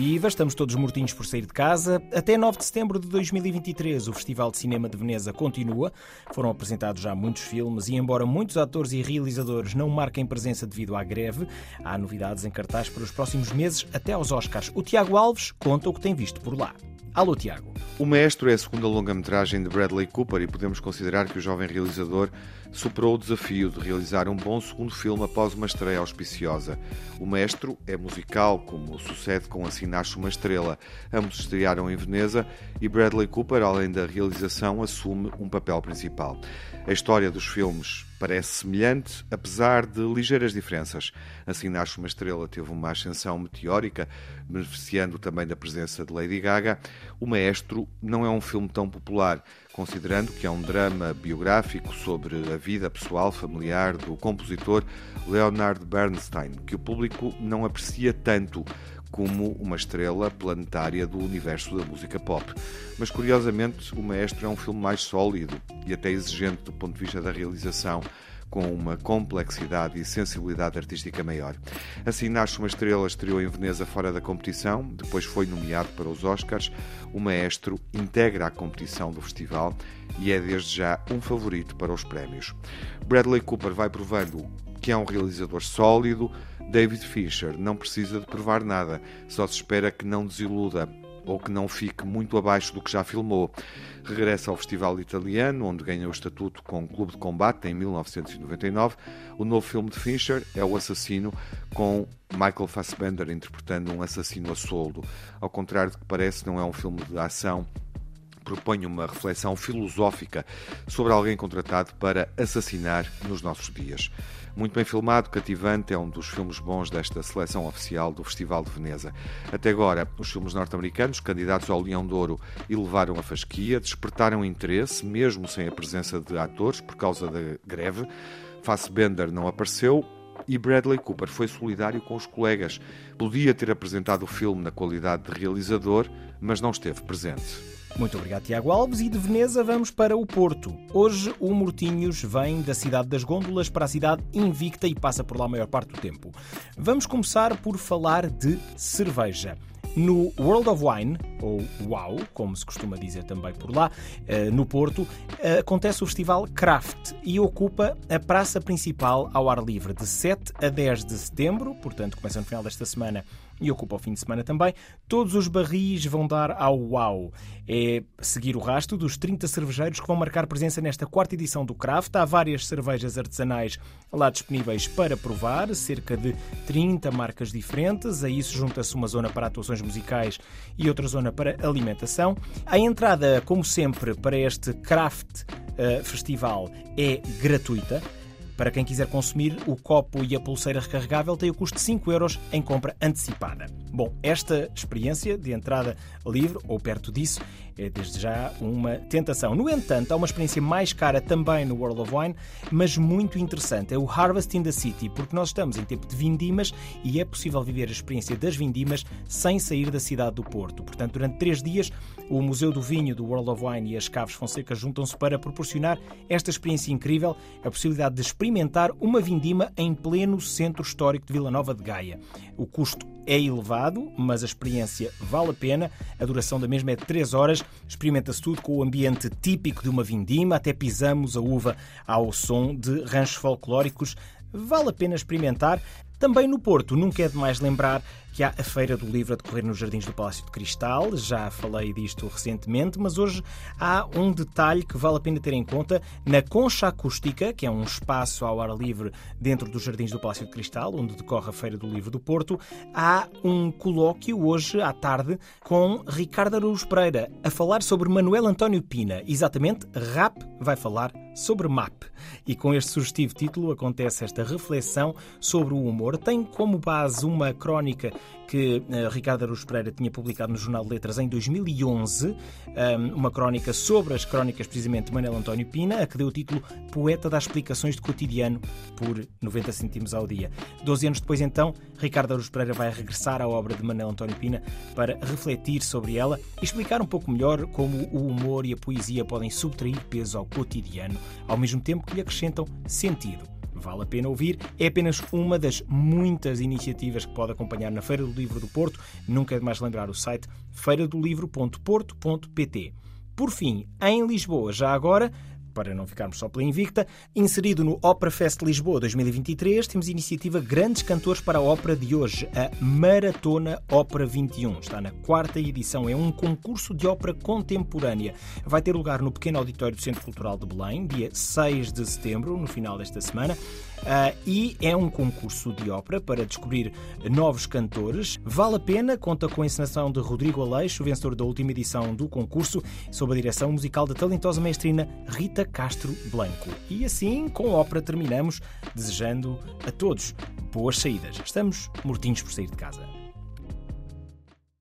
viva, estamos todos mortinhos por sair de casa. Até 9 de setembro de 2023, o Festival de Cinema de Veneza continua. Foram apresentados já muitos filmes e, embora muitos atores e realizadores não marquem presença devido à greve, há novidades em cartaz para os próximos meses até aos Oscars. O Tiago Alves conta o que tem visto por lá. Alô, Tiago. O Maestro é a segunda longa-metragem de Bradley Cooper e podemos considerar que o jovem realizador superou o desafio de realizar um bom segundo filme após uma estreia auspiciosa. O Maestro é musical, como sucede com Assim Nasce uma Estrela. Ambos estrearam em Veneza e Bradley Cooper, além da realização, assume um papel principal. A história dos filmes parece semelhante, apesar de ligeiras diferenças. Assim Nasce uma Estrela teve uma ascensão meteórica, beneficiando também da presença de Lady Gaga. O Maestro não é um filme tão popular, considerando que é um drama biográfico sobre a vida pessoal familiar do compositor Leonard Bernstein, que o público não aprecia tanto como uma estrela planetária do universo da música pop. Mas curiosamente, O Maestro é um filme mais sólido e até exigente do ponto de vista da realização com uma complexidade e sensibilidade artística maior. Assim nasce uma estrela, estreou em Veneza fora da competição, depois foi nomeado para os Oscars. O maestro integra a competição do festival e é desde já um favorito para os prémios. Bradley Cooper vai provando que é um realizador sólido. David Fincher não precisa de provar nada, só se espera que não desiluda ou que não fique muito abaixo do que já filmou. Regressa ao Festival Italiano, onde ganha o estatuto com Clube de Combate em 1999. O novo filme de Fincher é O Assassino, com Michael Fassbender interpretando um assassino a soldo. Ao contrário do que parece, não é um filme de ação propõe uma reflexão filosófica sobre alguém contratado para assassinar nos nossos dias. Muito bem filmado, cativante, é um dos filmes bons desta seleção oficial do Festival de Veneza. Até agora, os filmes norte-americanos, candidatos ao Leão de Ouro, elevaram a fasquia, despertaram interesse, mesmo sem a presença de atores, por causa da greve. Fassbender não apareceu, e Bradley Cooper foi solidário com os colegas. Podia ter apresentado o filme na qualidade de realizador, mas não esteve presente. Muito obrigado, Tiago Alves. E de Veneza vamos para o Porto. Hoje o Mortinhos vem da cidade das Gôndolas para a cidade invicta e passa por lá a maior parte do tempo. Vamos começar por falar de cerveja. No World of Wine, ou WOW, como se costuma dizer também por lá, eh, no Porto, eh, acontece o festival Craft e ocupa a praça principal ao ar livre de 7 a 10 de setembro, portanto começa no final desta semana e ocupa o fim de semana também. Todos os barris vão dar ao UAU. É seguir o rastro dos 30 cervejeiros que vão marcar presença nesta quarta edição do Craft. Há várias cervejas artesanais lá disponíveis para provar, cerca de 30 marcas diferentes. A isso junta-se uma zona para atuações musicais e outra zona para alimentação. A entrada, como sempre, para este Craft uh, Festival é gratuita. Para quem quiser consumir, o copo e a pulseira recarregável têm o custo de 5 euros em compra antecipada. Bom, esta experiência de entrada livre, ou perto disso, é desde já uma tentação. No entanto, há uma experiência mais cara também no World of Wine, mas muito interessante. É o Harvest in the City, porque nós estamos em tempo de vindimas e é possível viver a experiência das vindimas sem sair da cidade do Porto. Portanto, durante três dias, o Museu do Vinho do World of Wine e as Caves Fonseca juntam-se para proporcionar esta experiência incrível, a possibilidade de experimentar uma vindima em pleno centro histórico de Vila Nova de Gaia. O custo é elevado, mas a experiência vale a pena. A duração da mesma é de 3 horas. Experimenta-se tudo com o ambiente típico de uma vindima, até pisamos a uva ao som de ranchos folclóricos. Vale a pena experimentar. Também no Porto, nunca é demais lembrar que há a Feira do Livro a decorrer nos Jardins do Palácio de Cristal. Já falei disto recentemente, mas hoje há um detalhe que vale a pena ter em conta. Na Concha Acústica, que é um espaço ao ar livre dentro dos Jardins do Palácio de Cristal, onde decorre a Feira do Livro do Porto, há um colóquio hoje à tarde com Ricardo Araújo Pereira a falar sobre Manuel António Pina. Exatamente, RAP vai falar sobre MAP. E com este sugestivo título acontece esta reflexão sobre o humor. Tem como base uma crónica que uh, Ricardo Aruz Pereira tinha publicado no Jornal de Letras em 2011, um, uma crónica sobre as crónicas precisamente de Manuel António Pina, a que deu o título Poeta das Explicações de Cotidiano por 90 cêntimos ao dia. Doze anos depois, então, Ricardo Aruz Pereira vai regressar à obra de Manuel António Pina para refletir sobre ela e explicar um pouco melhor como o humor e a poesia podem subtrair peso ao cotidiano, ao mesmo tempo que lhe acrescentam sentido. Vale a pena ouvir. É apenas uma das muitas iniciativas que pode acompanhar na Feira do Livro do Porto. Nunca é demais lembrar o site feiradolivro.porto.pt. Por fim, em Lisboa, já agora, para não ficarmos só pela Invicta, inserido no Opera Fest Lisboa 2023, temos a iniciativa Grandes Cantores para a Ópera de hoje, a Maratona Ópera 21. Está na quarta edição, é um concurso de ópera contemporânea. Vai ter lugar no pequeno auditório do Centro Cultural de Belém, dia 6 de setembro, no final desta semana. Uh, e é um concurso de ópera para descobrir novos cantores. Vale a pena, conta com a encenação de Rodrigo Aleixo, vencedor da última edição do concurso, sob a direção musical da talentosa mestrina Rita Castro Blanco. E assim, com ópera, terminamos desejando a todos boas saídas. Estamos mortinhos por sair de casa.